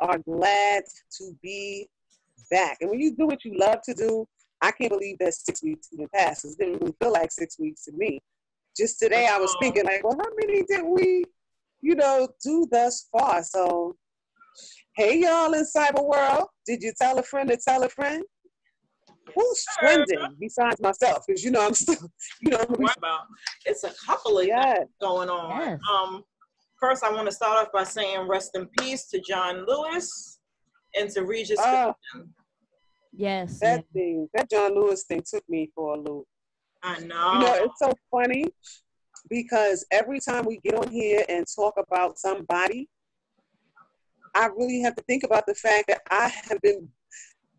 are glad to be back. And when you do what you love to do, I can't believe that six weeks even passed. It didn't really feel like six weeks to me. Just today, I was thinking like, well, how many did we, you know, do thus far? So, hey, y'all in cyber world, did you tell a friend to tell a friend? Who's trending besides myself? Because you know I'm still, you know, about it's a couple of yes. going on. Yes. Um, first, I want to start off by saying rest in peace to John Lewis and to Regis. Ah. Oh. Philbin. Yes. that yes. thing, that John Lewis thing took me for a loop. I know. You know, it's so funny because every time we get on here and talk about somebody, I really have to think about the fact that I have been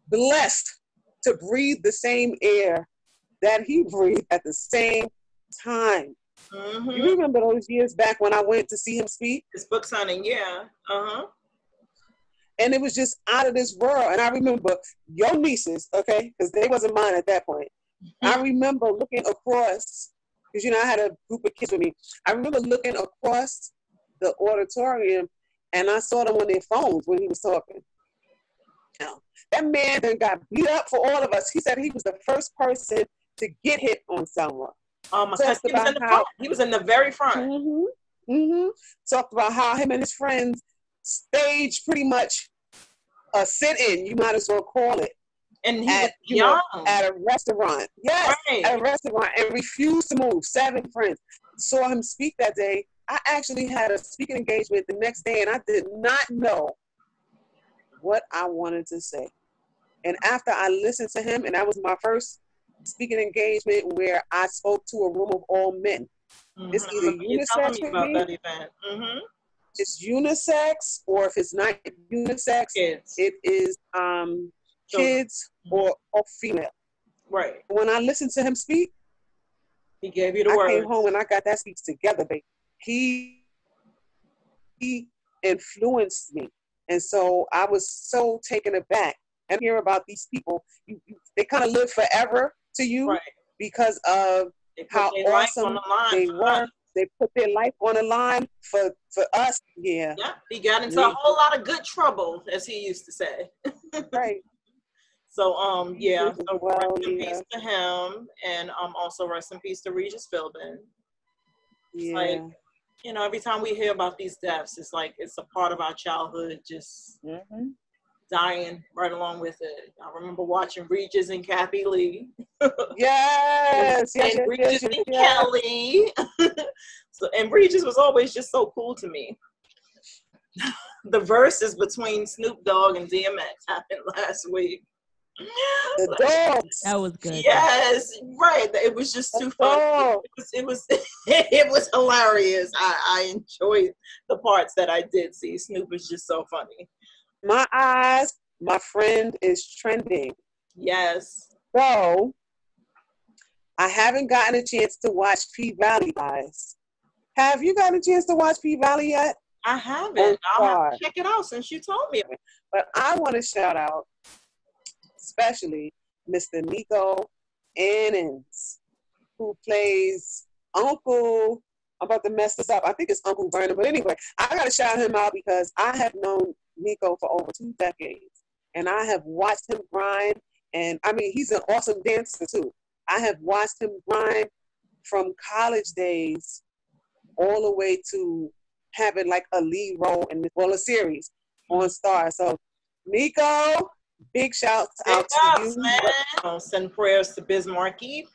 blessed to breathe the same air that he breathed at the same time. Mhm. You remember those years back when I went to see him speak? His book signing, yeah. Uh huh. and it was just out of this world. And I remember your nieces, okay, because they wasn't mine at that point. I remember looking across, because you know I had a group of kids with me. I remember looking across the auditorium, and I saw them on their phones when he was talking. Now, that man then got beat up for all of us. He said he was the first person to get hit on someone. Um, because he was about in the how- front. He was in the very front. Mm-hmm. Mm-hmm. Talked about how him and his friends staged pretty much a sit-in. You might as well call it And he at was you know, at a restaurant. Yes, Right. at a restaurant, and refused to move. Seven friends saw him speak that day. I actually had a speaking engagement the next day, and I did not know what I wanted to say. And after I listened to him, and that was my first speaking engagement where I spoke to a room of all men. It's Mhm. either You telling unisex me about me. that event. Mm-hmm. It's unisex, or if it's not unisex, Kids. it is um, Children. kids or, or female. right. When I listened to him speak, He gave you the I word. came home and I got that speech together, baby. He he influenced me, and so I was so taken aback. And hear about these people, you, you, they kind of live forever to you Right. because of how awesome they were. us. They put their life on the line for for us. Yeah, Yeah, he got into Me. a whole lot of good trouble, as he used to say. right. So, um, yeah, so Well, rest in yeah. peace to him, and um, also rest in peace to Regis Philbin. Yeah, like- You know, every time we hear about these deaths, it's like it's a part of our childhood just hmm dying right along with it. I remember watching Regis and Kathie Lee, yes, yes, and yes, Regis yes, yes, and yes. Kelly. so, and Regis was always just so cool to me. the Verzuz between Snoop Dogg and DMX happened last week. The dogs. That was good. Yes, right. It was just too The fun. It was it was, it was hilarious. I, I enjoyed the parts that I did see. Snoop is just so funny. My eyes, my friend is trending. Yes. So I haven't gotten a chance to watch P Valley, guys. Have you gotten a chance to watch P Valley yet? I haven't. Oh, I'll have to check it out since you told me. But I want to shout out, especially Mr. Nicco Annans, who plays Uncle. I'm about to mess this up. I think it's Uncle Vernon. But anyway, I got to shout him out because I have known Nicco for over two decades. And I have watched him grind. And I mean, he's an awesome dancer too. I have watched him grind from college days all the way to having like a lead role in well a series on Starz. So Nicco, big shouts Big out to ups, you. man. I'll send prayers to Biz Markie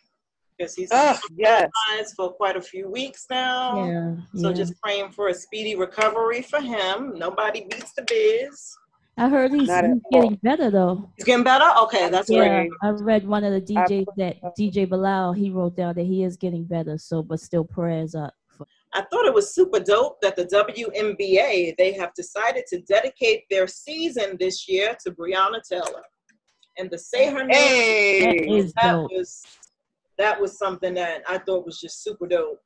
because he's Oh, yes. hospitalized for quite a few weeks now. Yeah. So yeah. just praying for a speedy recovery for him. Nobody beats the Biz. I heard he's, he's getting better though. He's getting better. Okay, that's Yeah, great. I read one of the DJs that DJ Bilal he wrote down that he is getting better. So, but still prayers up. For, I thought it was super dope that the WNBA they have decided to dedicate their season this year to Breonna Taylor, and to say her name Hey, is that dope. was that was something that I thought was just super dope.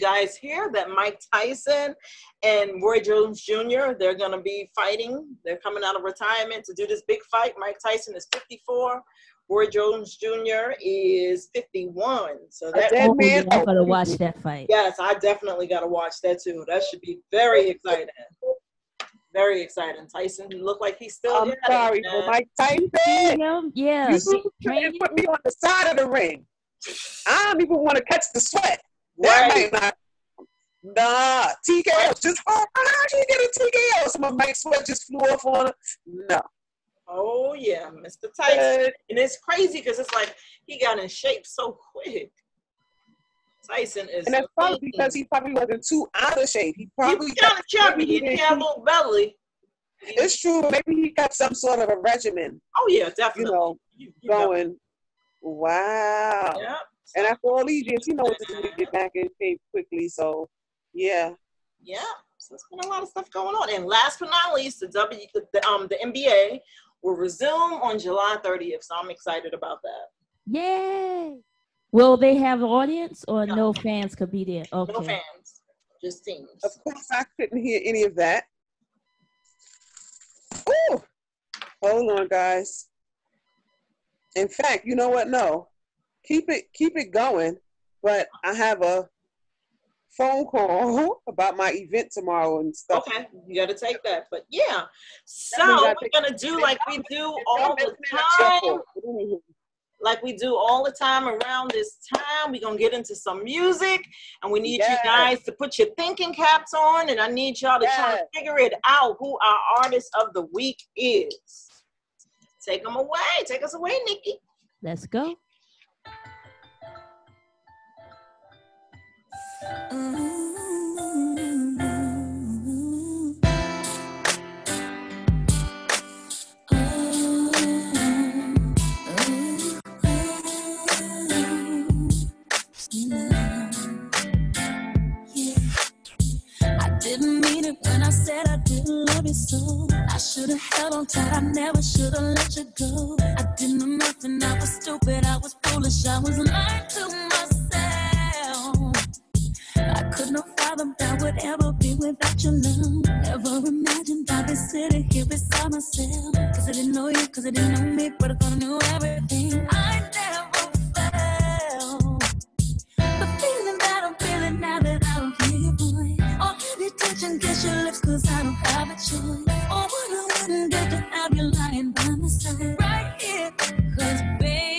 Guys, here that Mike Tyson and Roy Jones Jr. they're gonna be fighting. They're coming out of retirement to do this big fight. Mike Tyson is 54. Roy Jones Jr. is 51. So that Oh, man. I'm gonna watch that fight. yes, I definitely gotta watch that too. That should be very exciting. Very exciting. Tyson looked like he's still. I'm got it, sorry, man. but Mike Tyson, Him? Yeah. you they couldn't put me on the side of the ring. I don't even want to catch the sweat. That Right. might not. Nah, TKO. Just oh, how did you get a TKO? Some of Mike's sweat just flew off on her. No. Oh yeah, Mr. Tyson. Good. And it's crazy because it's like he got in shape so quick. Tyson is. And that's probably amazing. because he probably wasn't too out of shape. He he probably was kind of chubby. He didn't have a little belly. It's true. Maybe he got some sort of a regimen, Oh yeah, you definitely. know, You- you know. Going. Wow. Yeah. And after all these years, you know what to do to get back in shape quickly. So, yeah. Yeah. So it's been a lot of stuff going on. And last but not least, the W, the, um, the NBA will resume on July 30th. So I'm excited about that. Yay! Will they have an audience or No. no fans could be there? Okay. No fans, just teams. Of course, I couldn't hear any of that. Ooh, hold on, guys. In fact, you know what? No, keep it keep it going. But I have a phone call about my event tomorrow and stuff. Okay, you got to take that. But yeah, so we're gonna do like we do all the missing in a time. shuffle. But anywho, like we do all the time around this time. We're gonna get into some music and we need Yes. you guys to put your thinking caps on and I need y'all to try to figure it out who our artist of the week is. Take them away. Take us away, Nikki. Let's go. I didn't mean it when I said I didn't love you so. I should have held on tight, I never should have let you go. I didn't know nothing, I was stupid, I was foolish, I was lying to myself. I could not have fathom that would ever be without your love. Never imagined I'd be sitting here beside myself. Cause I didn't know you, cause I didn't know me, but I thought I knew everything. I never and kiss your lips cause I don't have a choice. Or what I wouldn't do to have you lying by my side. Right here. Cause baby,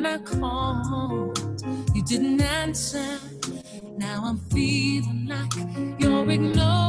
When I called, you didn't answer. Now I'm feeling like you're ignoring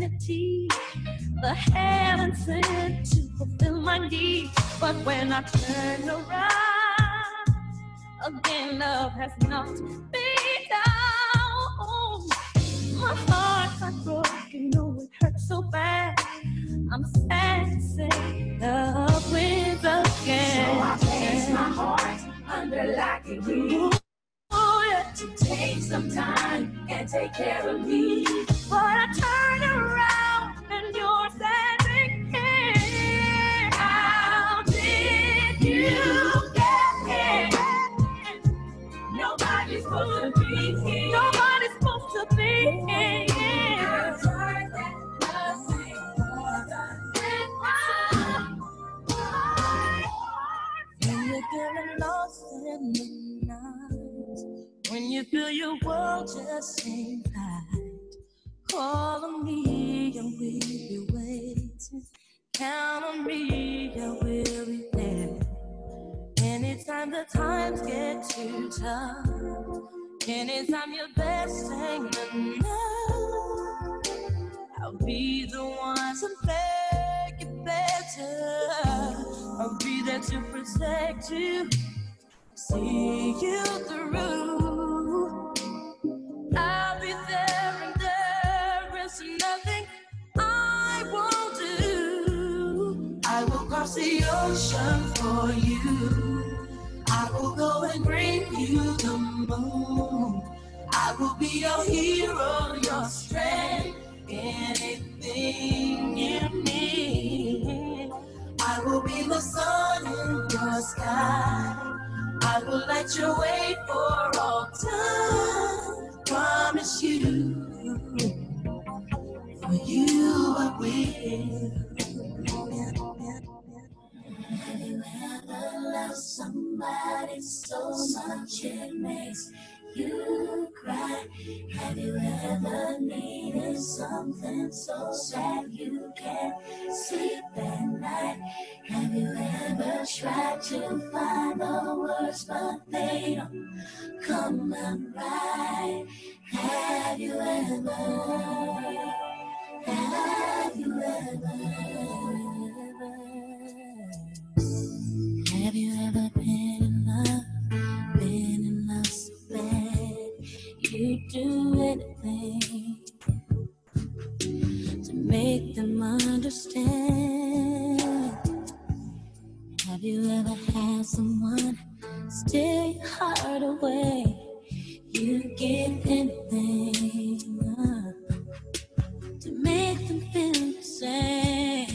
eternity. The heaven sent to fulfill my need. But when I turn around, again love has knocked me down. My heart got broken, oh it hurts so bad. I'm sad to say love wins again. So I place my heart under lock and key. To take some time and take care of me. But I turn around and you're standing here. How did you get here? Nobody's supposed to be here. Nobody's supposed to be here. Feeling lost in the you feel your world just ain't right, call on me and we'll be waiting. Count on me, I will be there. Anytime the times get too tough, anytime your best ain't enough, I'll be the one to make it better. I'll be there to protect you, see you through. I'll be there and there is nothing I won't do. I will cross the ocean for you. I will go and bring you the moon. I will be your hero, your strength, anything you need. I will be the sun in your sky. I will light your way for. You, for you I will. Have you ever loved somebody so much it makes you cry? Have you ever needed something so sad you can't sleep at night? Have you ever tried to find the words but they don't come out right? Have you ever? Have you ever? Have you ever do anything to make them understand. Have you ever had someone steal your heart away? You give anything uh, to make them feel the same.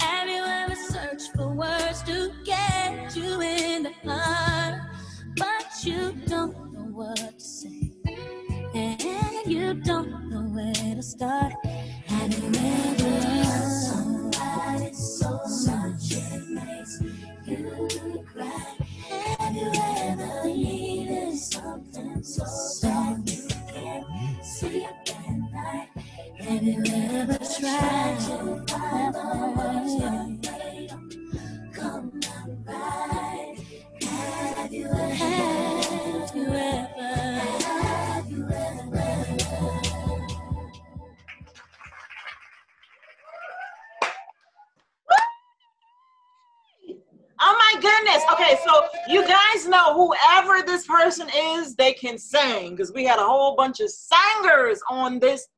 Have you ever searched for words to get you in the heart, but you don't what to say, and you don't know where to start? Have you ever loved somebody so much it makes you cry? Have you ever needed something so bad you can't sleep at night? Have you ever tried to find the words but they don't come out right? Have you ever? Have you ever? Have you ever? Oh my goodness. Okay, so you guys know whoever this person is, they can sing because we had a whole bunch of singers on this,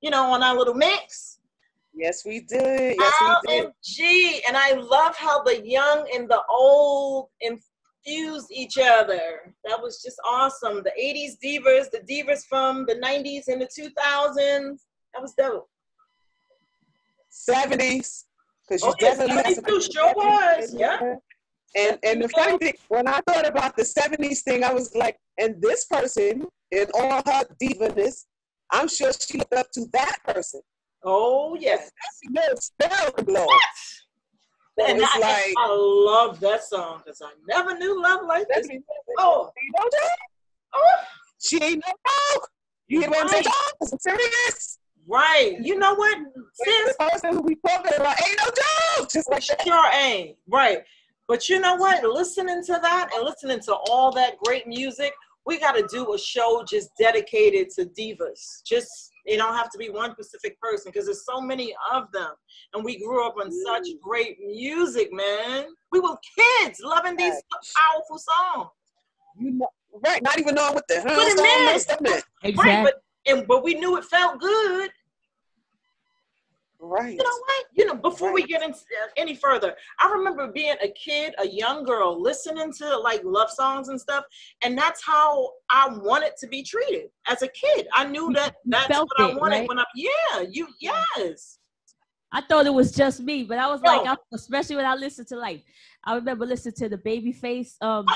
you know, on our little mix. Yes, we did. Yes, we did. OMG. And I love how the young and the old infused each other. That was just awesome. The 80s divas, the divas from the 90s and the 2000s. That was dope. 70s. Because you Oh, yes, definitely had 70s some- sure was, yeah. And and the funny thing, when I thought about the 70s thing, I was like, and this person, in all her divaness, I'm sure she looked up to that person. Oh, yes. She knows spell blow. So And it's I, like I love that song because I never knew love like this. Oh, you know that? oh, She ain't no dog. You hear what I'm saying? I'm serious. right. You know what, sis? The person who we talking about ain't no dog. Just like that. Sure ain't. Right. But you know what? Listening to that and listening to all that great music, we got to do a show just dedicated to divas. Just, it don't have to be one specific person because there's so many of them. And we grew up on such great music, man. We were kids loving these powerful songs. You know, right? Not even knowing what the hell What it meant. and stuff meant. Right. Exactly. But, and, but we knew it felt good. Right. You know what? You know, before we get into uh, any further, I remember being a kid, a young girl, listening to like love songs and stuff, and that's how I wanted to be treated as a kid. I knew that that's felt what I wanted right? when I yeah, you yes. I thought it was just me, but I was No. like, I, especially when I listened to like, I remember listening to the Babyface um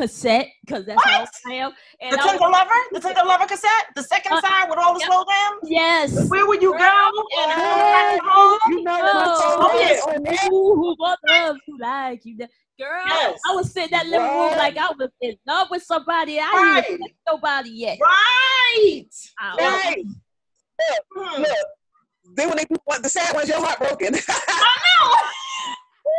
cassette because that's how What? I am. And The I was, Tender Lover, the Tender Lover cassette, the second Uh, side with all the yep. slow jams. yes. Where would you go? And come back home. You know what Oh, song oh, is yeah. on there? Ooh, who want love like you? Girl, Yes. I was sitting that living room like I was in love with somebody. I Right. didn't even met nobody yet. Right. I- Right. Hmm. Look, then when they want the sad ones, your heart broken. I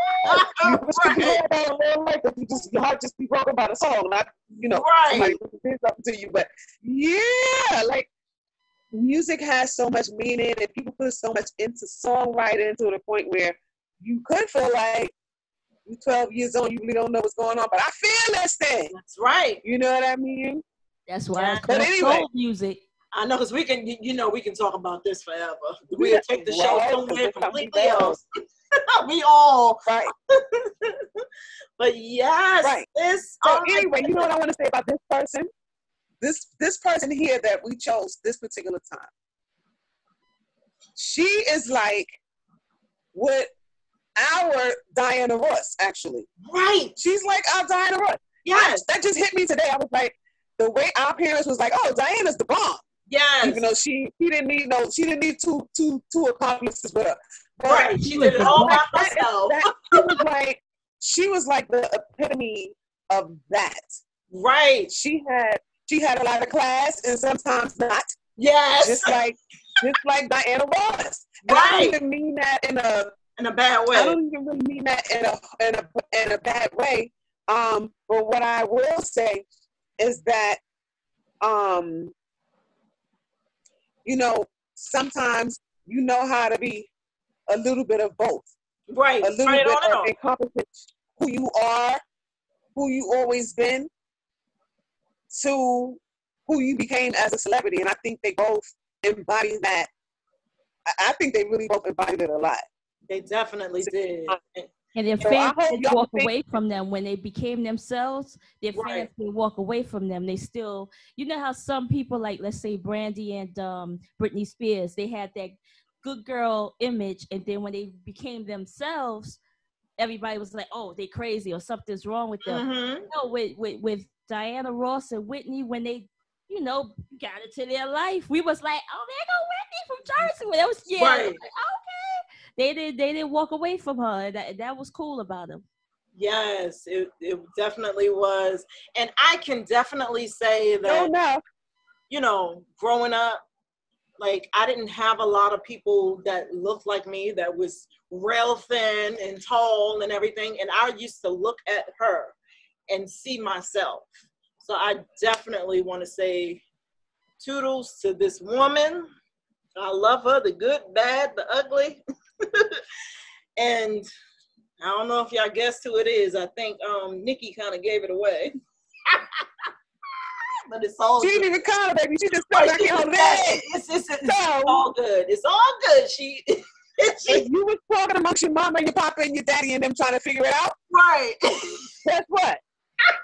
you know. wish you could hear a little life, you just your heart just be broken by the song, not you know somebody Right. did something to you. But yeah, like music has so much meaning, and people put so much into songwriting to the point where you could feel like you're 12 years old, you really don't know what's going on, but I feel this thing. That's right. You know what I mean? That's why Yeah, it's but anyway. soul music. I know, because we can, you- you know, we can talk about this forever. We We'll have take the to show roll, somewhere 'cause it's completely else. we all, Right. but yes, Right. this. So oh anyway, you know what. I want to say about this person? This this person here that we chose this particular time. She is like what our Diana Ross actually. Right. She's like our Diana Ross. Yes. That just hit me today. I was like, the way our parents was like, oh, Diana's the bomb. Yes. Even though she she didn't need no she didn't need two two two accomplices with her. Right. She did it all by herself. that- she was like she was like the epitome of that. Right. She had she had a lot of class and sometimes not. Yes. Just like just like Diana Ross. And I don't even mean that in a in a bad way. I don't even really mean that in a in a in a bad way. Um, but what I will say is that um, you know, sometimes you know how to be a little bit of both. Right. A little Right bit on of on. who you are, who you always been, to who you became as a celebrity. And I think they both embody that. I- I think they really both embodied it a lot. They definitely did. And their So I fans hope did y'all walk think- away from them when they became themselves. Their Right. fans did walk away from them. They still, you know how some people like, let's say Brandy and um, Britney Spears, they had that good girl image, and then when they became themselves, everybody was like, "Oh, they crazy or something's wrong with them." Mhm. No, with with with Diana Ross and Whitney when they. You know, got into their life. We was like, "Oh, there go Whitney from Jersey." Well, that was yeah. Right. Like, okay, they did. They didn't walk away from her. and That that was cool about them. Yes, it, it definitely was. And I can definitely say No, that, no. you know, growing up, like I didn't have a lot of people that looked like me that was real thin and tall and everything. And I used to look at her and see myself. So I definitely want to say toodles to this woman. I love her, the good, bad, the ugly. and I don't know if y'all guessed who it is. I think um Nikki kind of gave it away. but it's all She good. didn't even call her, baby. She just felt like It's, her leg. it's, it's, it's So- all good. It's all good. She, she If you was talking amongst your mama and your papa and your daddy and them trying to figure it out, right. guess what?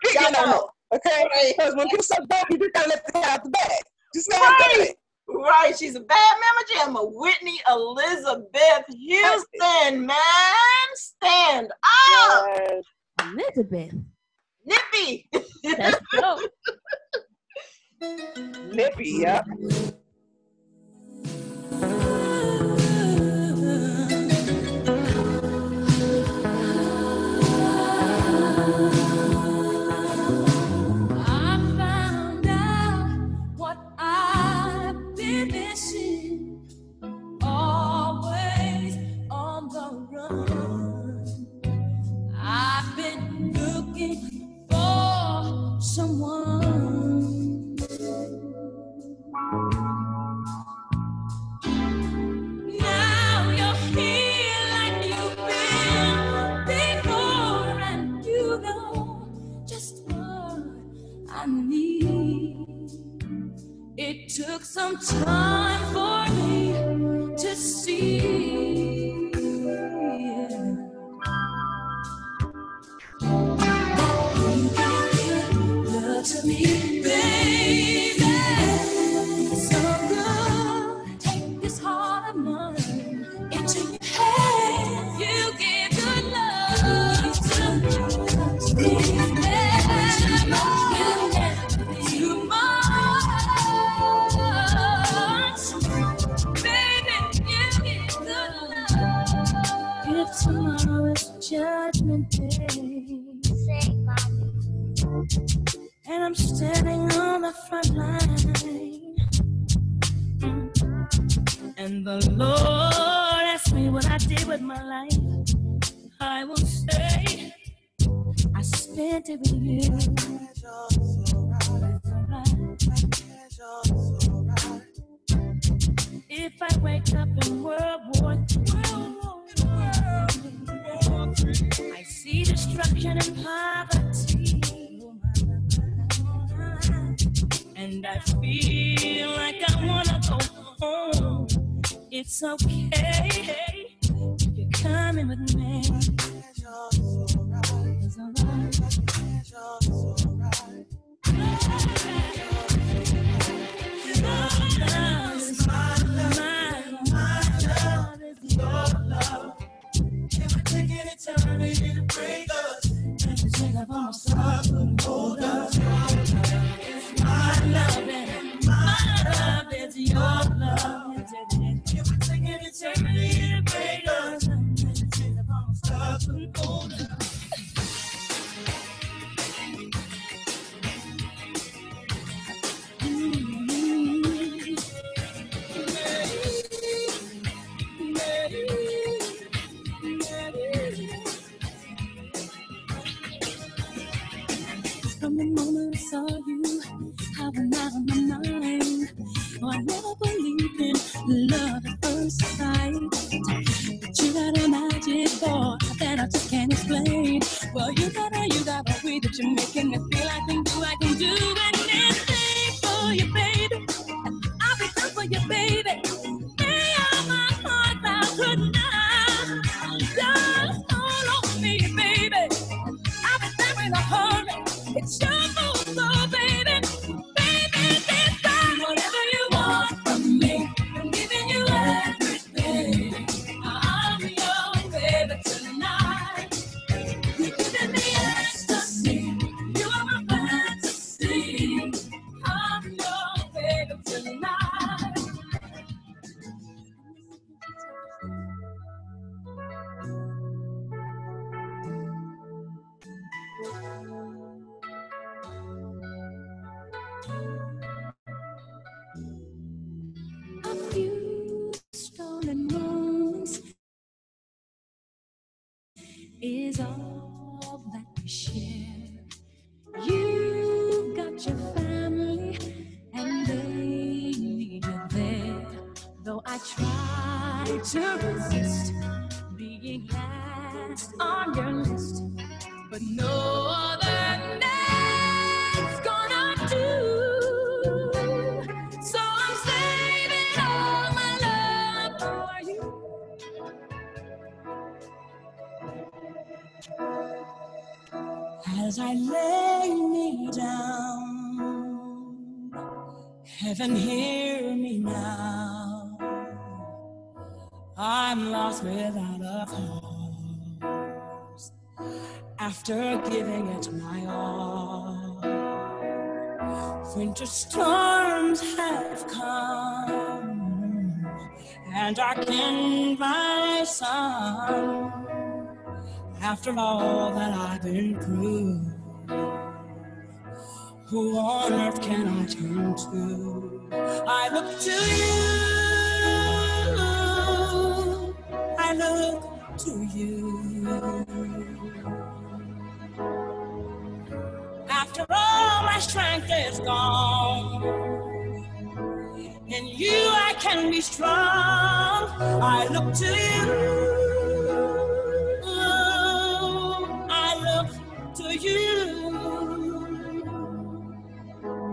Figure I it out. know. Okay? Right. Because when you suck dope, you just gotta let the cat out the bag. Just gotta do Right. it. Right, she's a bad mama jamma. Whitney Elizabeth Houston, man, stand up, Yes. Elizabeth. Nippy. That's dope. Nippy, yeah. Took some time for I'm standing on the front line. And the Lord asked me what I did with my life. I will say, I spent it with you. If I wake up in World War III, and I feel like I wanna go home. It's okay if you're coming with me. My love. My love is your love. Any eternity to break us, take up stuff and is all that we share. You've got your family and they need you there. Though I try to resist being last on your list, but no after giving it my all. Winter storms have come and darkened my sun. After all that I've been through, who on earth can I turn to? I look to you. I look to you. After all my strength is gone, in you I can be strong. I look to you. Oh, I look to you.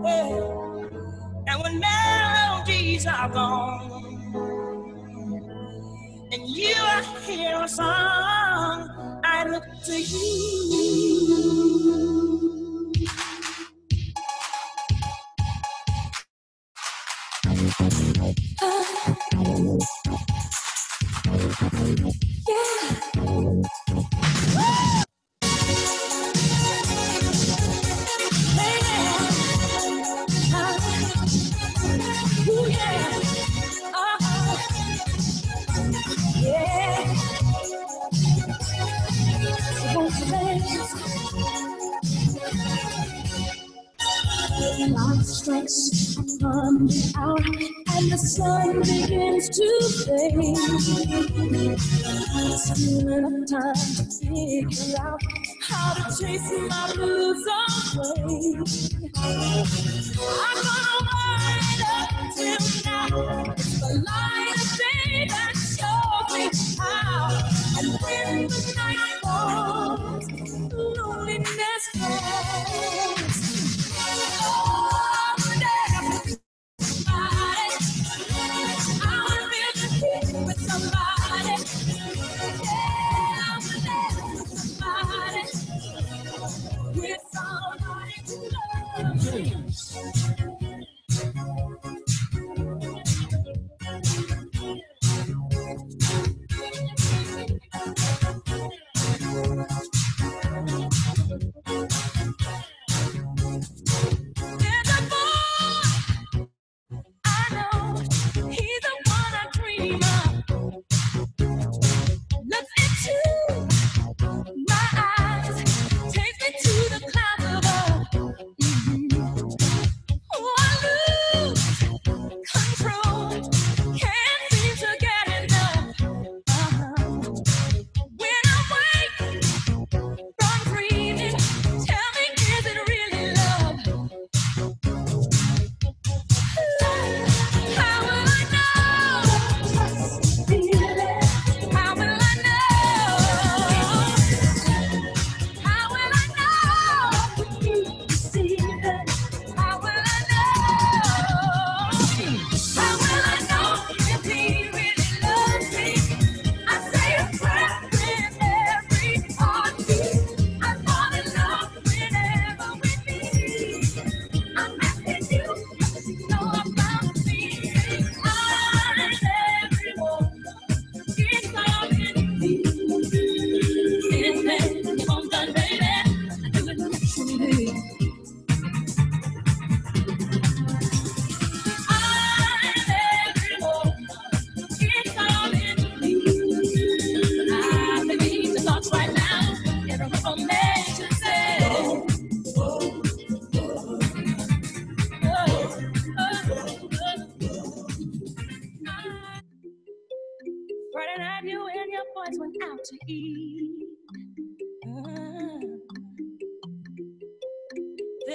Oh, and when melodies are gone, and you I hear a song, I look to you. Chase my blues away.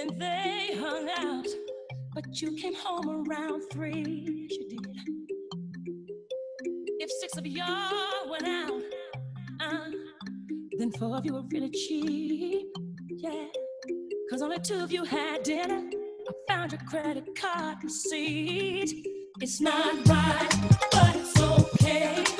and they hung out. But you came home around three, you did. If six of y'all went out, uh, then four of you were really cheap, yeah. Cause only two of you had dinner. I found your credit card receipt. It's not right, but it's okay.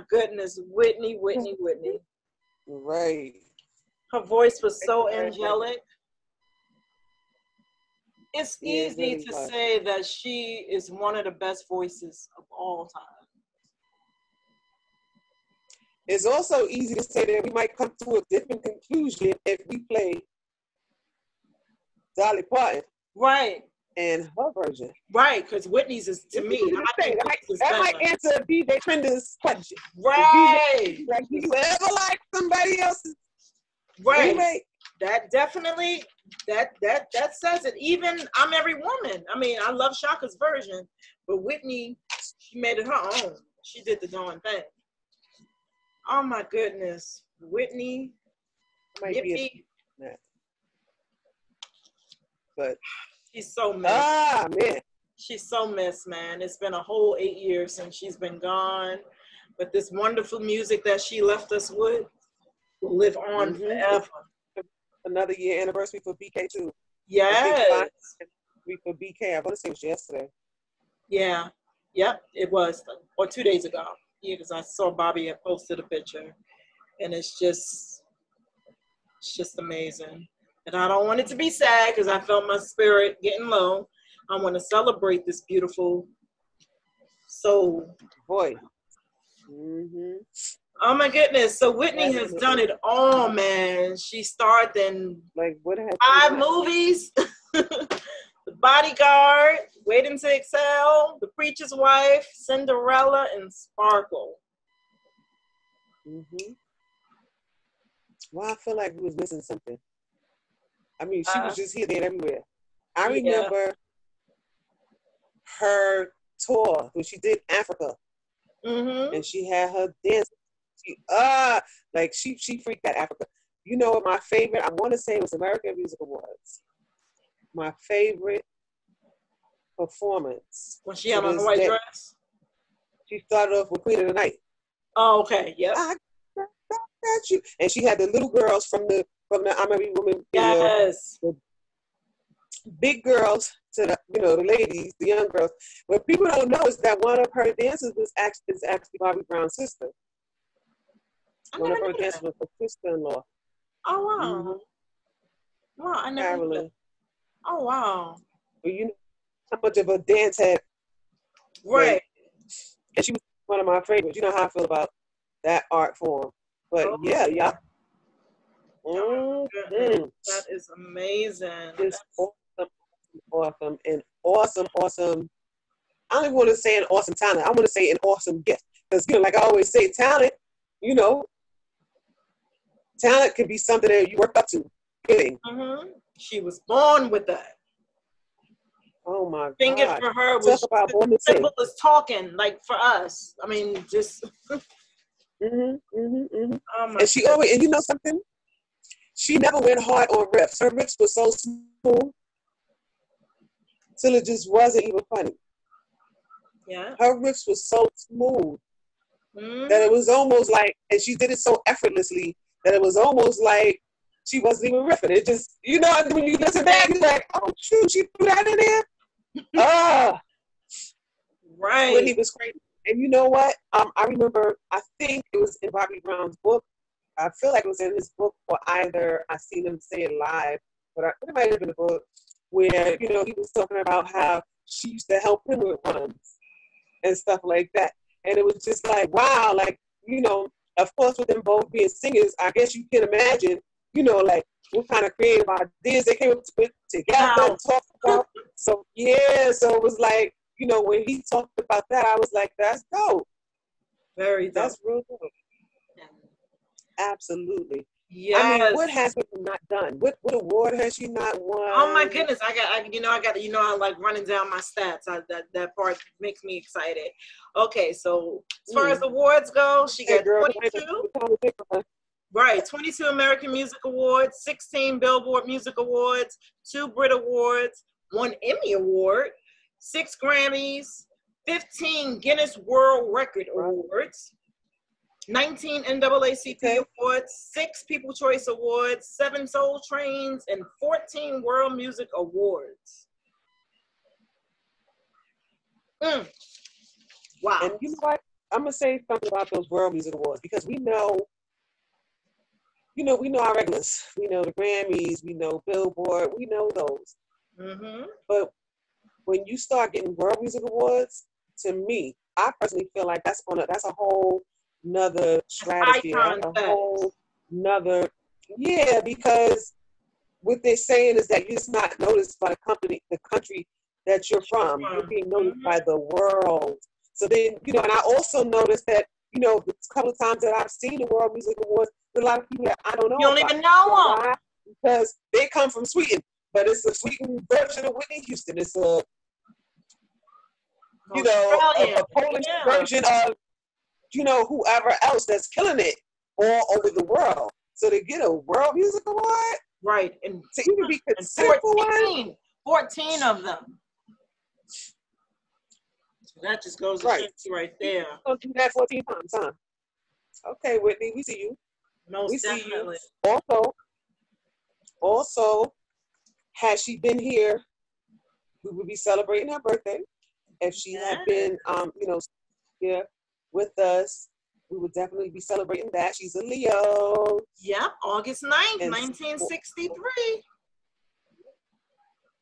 my goodness, Whitney, Whitney, Whitney. Right. Her voice was so angelic. It's Yeah, easy really to was. say that she is one of the best voices of all time. It's also easy to say that we might come to a different conclusion if we play Dolly Parton Right, and her version. right. Because Whitney's is to me. That I might, think that might, Whitney's is that might answer DJ Trender's question. Right, Like, do you ever like somebody else's? right. Anyway, That definitely that that that says it. Even I'm every woman. I mean, I love Chaka's version, but Whitney, she made it her own. She did the darn thing. Oh my goodness, Whitney, might be a, Yippee, but she's so missed. ah man, She's so missed, man. It's been a whole eight years since she's been gone, but this wonderful music that she left us with will live on Mhm. forever. another year anniversary for BK too. Yes. We for BK. I want to say it was yesterday. Yeah, yep, it was, or two days ago. Yeah, because I saw Bobby had posted a picture, and it's just, it's just amazing. And I don't want it to be sad because I felt my spirit getting low. I want to celebrate this beautiful soul. Boy. hmm Oh my goodness! So Whitney has done it all, man. She starred in Like what five movies. the Bodyguard, Waiting to Exhale, The Preacher's Wife, Cinderella, and Sparkle. hmm Well, I feel like we was missing something. I mean, she Uh, was just here, there, everywhere. I yeah. remember her tour when she did Africa, Mm-hmm. and she had her dance. She ah, like she she freaked out Africa. You know what? My favorite. I want to say it was American Music Awards. My favorite performance. When she had on the white day. dress. She started off with Queen of the Night. Oh, okay. Yep. I got you. And she had the little girls from the from the I'm Every Woman. Yes. big girls to the you know the ladies, the young girls. What people don't know is that one of her dancers was actually is actually Bobby Brown's sister. I One of her dancers was her sister-in-law, Oh wow. Mhm. Wow. I never. Carolyn. Oh wow. But you know how much of a dance head, Right. and she was one of my favorites. You know how I feel about that art form. But Oh, yeah, yeah. Oh. That is amazing. It's awesome, awesome, and awesome, awesome. I don't even want to say an awesome talent. I want to say an awesome gift. Because, you know, like I always say, talent, you know, talent can be something that you work up to. Getting. hmm She was born with that. Oh my Think it for her was about born to simple as talking, like for us. I mean, just mm-hmm, hmm hmm oh my And she always, and you know something? She never went hard on riffs. Her riffs were so smooth till it just wasn't even funny. yeah. Her riffs were so smooth Mhm. that it was almost like, and she did it so effortlessly that it was almost like she wasn't even riffing. It just, you know, when you listen back, you're like, oh shoot, she threw that in there. Ah, Right. Whitney was crazy. And you know what? Um, I remember, I think it was in Bobby Brown's book. I feel like it was in his book, or either I seen him say it live, but I, it might have been a book where you know he was talking about how she used to help him with runs and stuff like that. And it was just like, wow, like you know, of course, with them both being singers, I guess you can imagine, you know, like what kind of creative ideas they came up with together Wow. and talked about. So yeah, so it was like, you know, when he talked about that, I was like, that's dope. Very dope. That's real dope. Absolutely. Yes. I mean, what has Whitney not done? What what award has she not won? Oh my goodness! I got, I, you know, I got, you know, I like running down my stats. I, that that part makes me excited. Okay, so as far as mm. awards go, she Hey, got girl, 22, right? 22 American Music Awards, 16 Billboard Music Awards, two Brit Awards, one Emmy Award, six Grammys, 15 Guinness World Record Awards. 19 NAACP Okay. awards, six People Choice Awards, seven Soul Trains, and 14 World Music Awards. Mm. Wow. And you know what? I'm gonna say something about those World Music Awards because we know, you know, we know our regulars. We know the Grammys. We know Billboard. We know those. hmm But when you start getting World Music Awards, to me, I personally feel like that's gonna that's a whole nother stratosphere. Icon a whole nother yeah, because what they're saying is that you're just not noticed by the company, the country that you're from. You're being noticed Mhm. by the world. So then, you know, and I also noticed that, you know, the couple of times that I've seen the World Music Awards, there's a lot of people that I don't know. You don't about. even know them. Because they come from Sweden, but it's a Sweden version of Whitney Houston. It's a you know, a, a Polish Yeah. version of, you know, whoever else that's killing it all over the world. So to get a World Music Award, Right. And, to even be considered for one, 14, 14 of them. So that just goes Right. right there. I'll do that 14 times, huh? Okay, Whitney, we see you. Most We see you. Also, also, had she been here, we would be celebrating her birthday. If she had been, um, you know, here with us, we would definitely be celebrating that. She's a Leo. Yep. August 9th, And- 1963.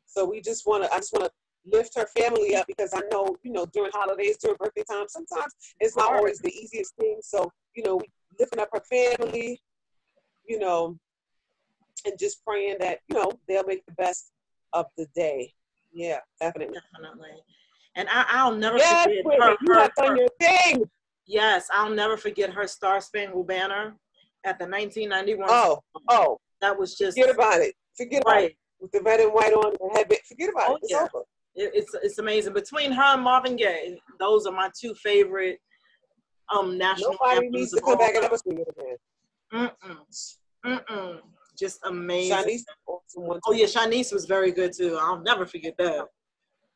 So we just want to, I just want to lift her family up because I know, you know, during holidays, during birthday time, sometimes it's not always the easiest thing. So, you know, lifting up her family, you know, and just praying that, you know, they'll make the best of the day. Yeah, definitely. Definitely. And I, I'll never Yes, forget Whitney, her, her- her- your thing. Yes, I'll never forget her Star Spangled Banner at the 1991. Oh, oh, that was just forget about it. Forget about it. right. With the red and white on the headband. Forget about Oh, it. It's yeah. over. It, it's it's amazing. Between her and Marvin Gaye, those are my two favorite um national Nobody needs to come back and ever sing it again. Mm-mm. Mm-mm. Just amazing. Shanice. Oh yeah, Shanice was very good too. I'll never forget that.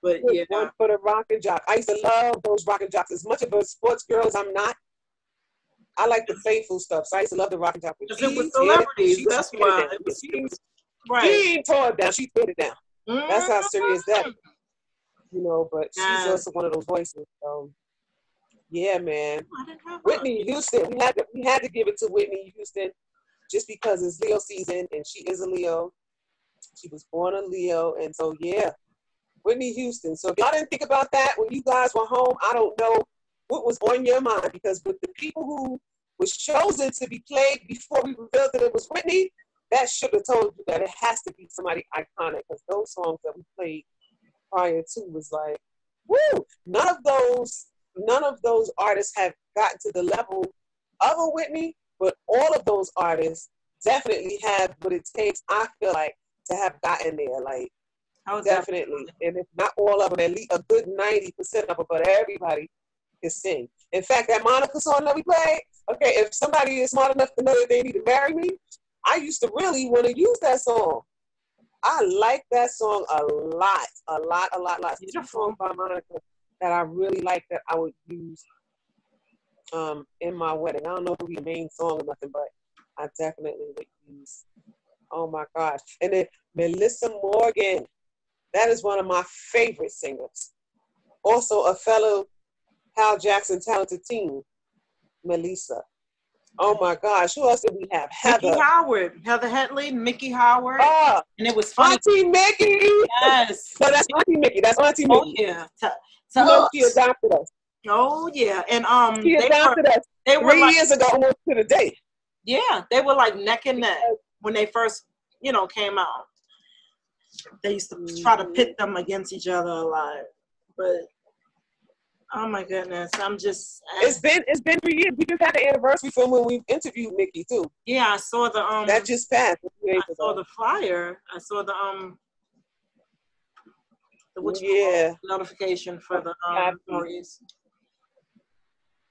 But yeah, one for the rock and jock. I used to love those rock and jocks. As much of a sports girl as I'm not, I like the playful stuff. So I used to love the rock and jock. because it was celebrities. She That's why it was, She, was right. ain't tore it down. She put it down. That's how serious that is. Mm. You know, but she's also one of those voices. So yeah, man. I didn't her. Whitney Houston. We had to we had to give it to Whitney Houston just because it's Leo season and she is a Leo. She was born a Leo, and so yeah, Whitney Houston. So if y'all didn't think about that when you guys were home, I don't know what was on your mind because with the people who was chosen to be played before we revealed that it was Whitney, that should have told you that it has to be somebody iconic because those songs that we played prior to was like, woo! None of those, none of those artists have gotten to the level of a Whitney, but all of those artists definitely have what it takes. I feel like to have gotten there, like How was that? definitely, and if not all of them, at least a good ninety percent of them, but everybody can sing. In fact, that Monica song that we played, okay, if somebody is smart enough to know that they need to marry me, I used to really want to use that song. I like that song a lot, a lot, a lot, lot. It's a song by Monica that I really like that I would use um, in my wedding. I don't know if it'll be the main song or nothing, but I definitely would use Oh my gosh. And then Melissa Morgan. That is one of my favorite singers. Also a fellow Hal Jackson talented team, Melissa. Oh my gosh. Who else did we have? Miki Heather. Howard, Heather Headley, Miki Howard, Oh, and it was funny. Auntie Miki. Yes. No, that's Auntie Miki. That's Auntie Oh yeah. To, You to know, us. she adopted us. Oh yeah. And um, She they were us they were three like years ago, almost to the day. yeah, they were like neck and neck when they first you know came out. They used to try to pit them against each other a lot, but oh my goodness, I'm just It's been it's been three years. We just had the anniversary film when we interviewed Miki too. yeah. I saw the um. That just passed. I saw the flyer. I saw the um. The Yeah. notification for the Yeah. um stories.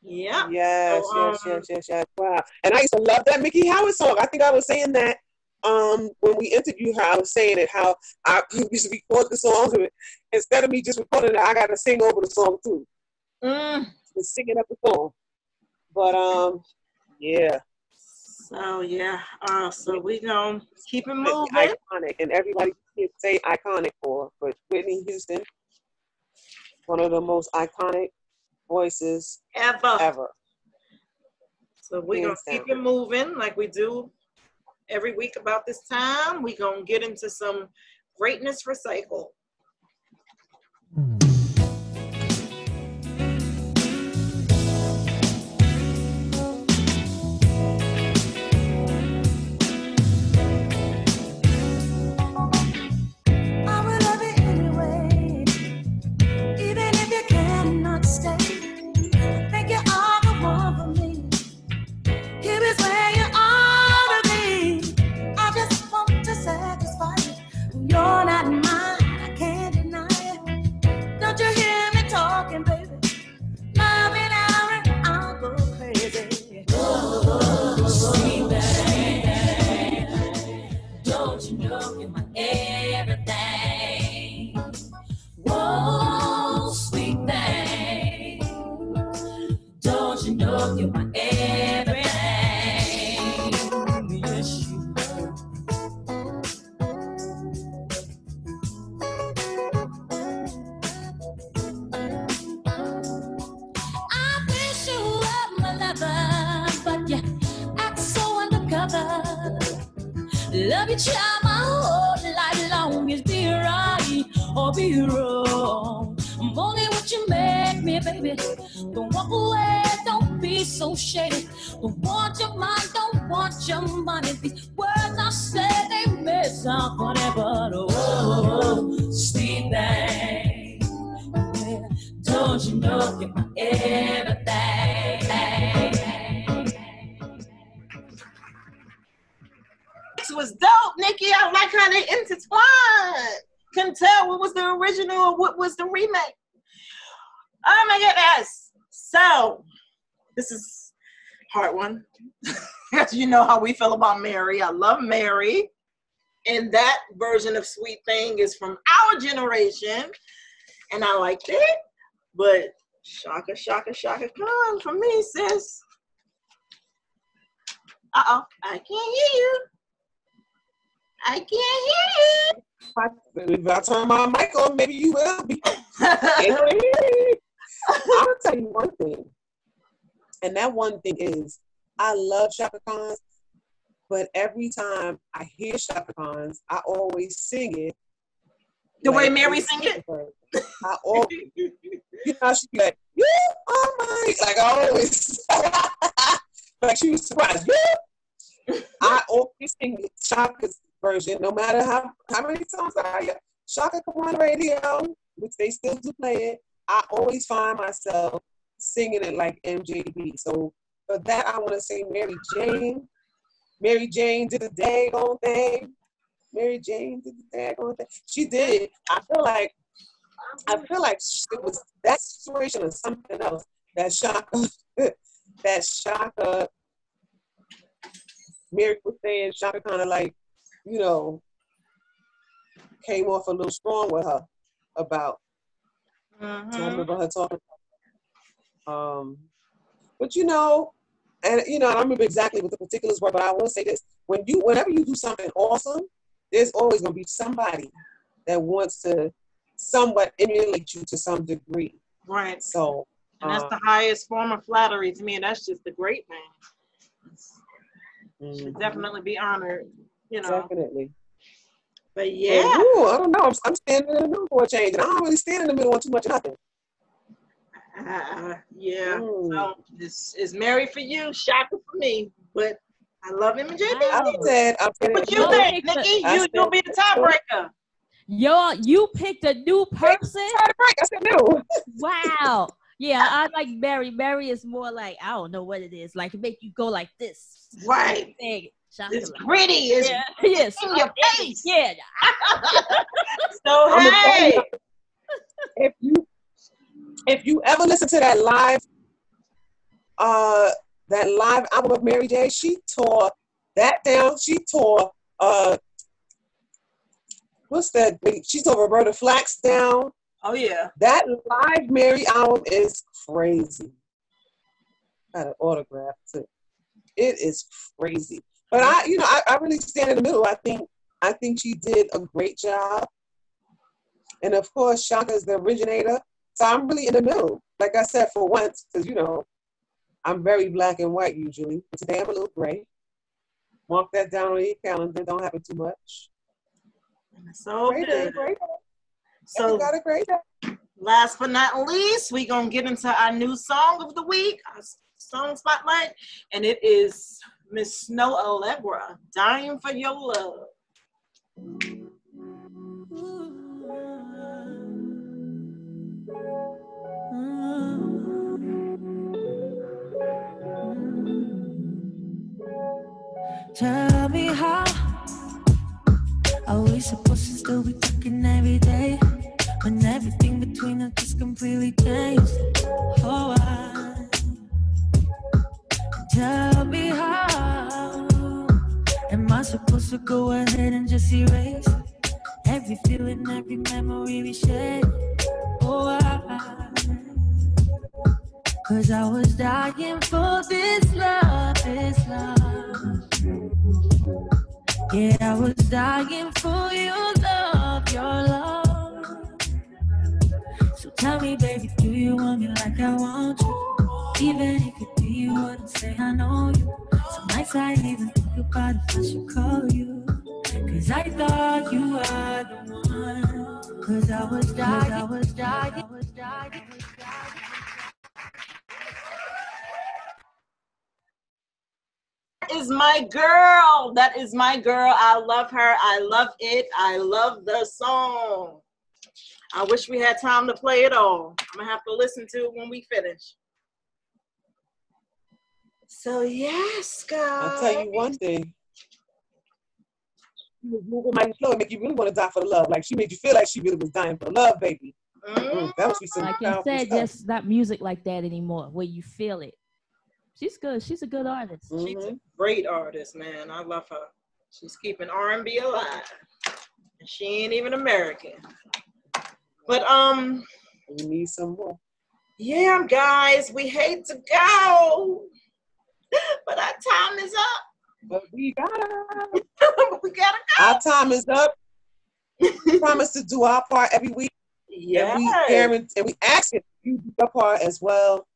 Yeah. Yes, So, yes, um, yes, yes, yes. Wow. And I used to love that Miki Howard song. I think I was saying that um when we interviewed her, I was saying it how I used to record the songs instead of me just recording it, I gotta sing over the song too. Mm. And singing up the song. But um yeah. So yeah. Uh. So we gonna keep it moving. iconic and everybody can say iconic for but Whitney Houston, one of the most iconic voices Ever. ever. So we're gonna keep it moving like we do every week about this time. We're gonna get into some greatness recycle. I hmm. Hard one. As you know how we feel about Mary. I love Mary. And that version of Sweet Thing is from our generation. And I liked it. But Chaka, Chaka, Chaka, come for me, sis. Uh-oh. I can't hear you. I can't hear you. If I turn my mic on, maybe you will be. you. I'll tell you one thing. And that one thing is I love Chaka Khan's, but every time I hear Chaka Khan's, I always sing it. The way Mary sing it? I always, you know, she be like, you are my, like I always, like she was surprised. You? I always sing Chaka's version, no matter how, how many songs I hear. Shaka come on radio, which they still do play it. I always find myself singing it like MJB. So for that, I want to say Mary Jane. Mary Jane did the daggone thing. Mary Jane did the daggone thing. She did. I feel like I feel like it was that situation or something else that Chaka that Chaka Mary was saying Chaka kind of like, you know, came off a little strong with her about. I Mhm. remember her talking. Um, but you know, and you know, I don't remember exactly what the particulars were, but I will say this: when you, whenever you do something awesome, there's always going to be somebody that wants to somewhat emulate you to some degree. Right. So, And that's the highest form of flattery to me, and that's just the great man. Should mhm, definitely be honored, you know. definitely. But yeah, ooh, I don't know. I'm, I'm standing in the middle for a change, and I don't really stand in the middle on too much of nothing. Uh, yeah. Mm. So this is Mary for you, Chaka for me. But I love him and JB. I said, I'm saying, What you No, think, Nikki? You said- you'll be the tiebreaker. Yo, you picked a new person. Try. I said no. Wow. Yeah, I like Mary. Mary is more like I don't know what it is. Like it make you go like this. Right. Thing. It's Chocolate. gritty. It's Yeah. Yes. in your face. Yeah. So I'm gonna tell hey, if you if you ever listen to that live uh that live album of Mary J, she tore that down. She tore uh what's that? She tore Roberta Flack down. oh yeah, That live Mary album is crazy. Got an autograph too. It is crazy. But I, you know, I, I really stand in the middle. I think I think she did a great job. And of course, Chaka is the originator. So I'm really in the middle. Like I said, for once, because you know, I'm very black and white usually. But today I'm a little gray. Mark that down on your calendar. Don't happen too much. so Great day, good. great day. So So got a great day. last but not least, we're gonna get into our new song of the week, our song spotlight, and it is Miss Snoh Aalegra, "Dying for Your Love." Tell me how are we supposed to still be talking every day when everything between us just completely changed? Oh, I tell me how am I supposed to go ahead and just erase every feeling, every memory we shared? Oh, I Cause I was dying for this love, this love. Yeah, I was dying for your love, your love. So tell me, baby, do you want me like I want you? Even if it be you wouldn't say I know you. Some nights I even think about if I should call you. Cause I thought you were the one. Cause I was dying, I was dying, I was dying, I was dying. Is my girl. That is my girl. I love her. I love it. I love the song. I wish we had time to play it all. I'm gonna have to listen to it when we finish. So yes, guys. I'll tell you one thing. She was moving mighty slow, make you really want to die for the love. Like she made you feel like she really was dying for love, baby. Mm, Mm, that must be some Like I powerful said, stuff. just not music like that anymore, where you feel it. She's good. She's a good artist. She's a great artist, man. I love her. She's keeping R&B alive. And she ain't even American. But um, We need some more. yeah, guys, we hate to go, but our time is up. But we gotta. we gotta go. Our time is up. We promise to do our part every week. Yeah. And we guarantee, and we ask if you do your part as well.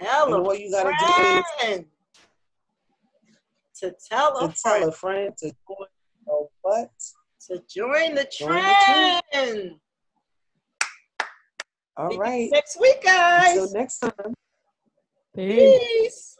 Tell And a what you gotta do friend. To tell a is to tell friend. a friend to join the what? To join the Join the trend. All See. Next week, guys. Until next time. Peace. Peace.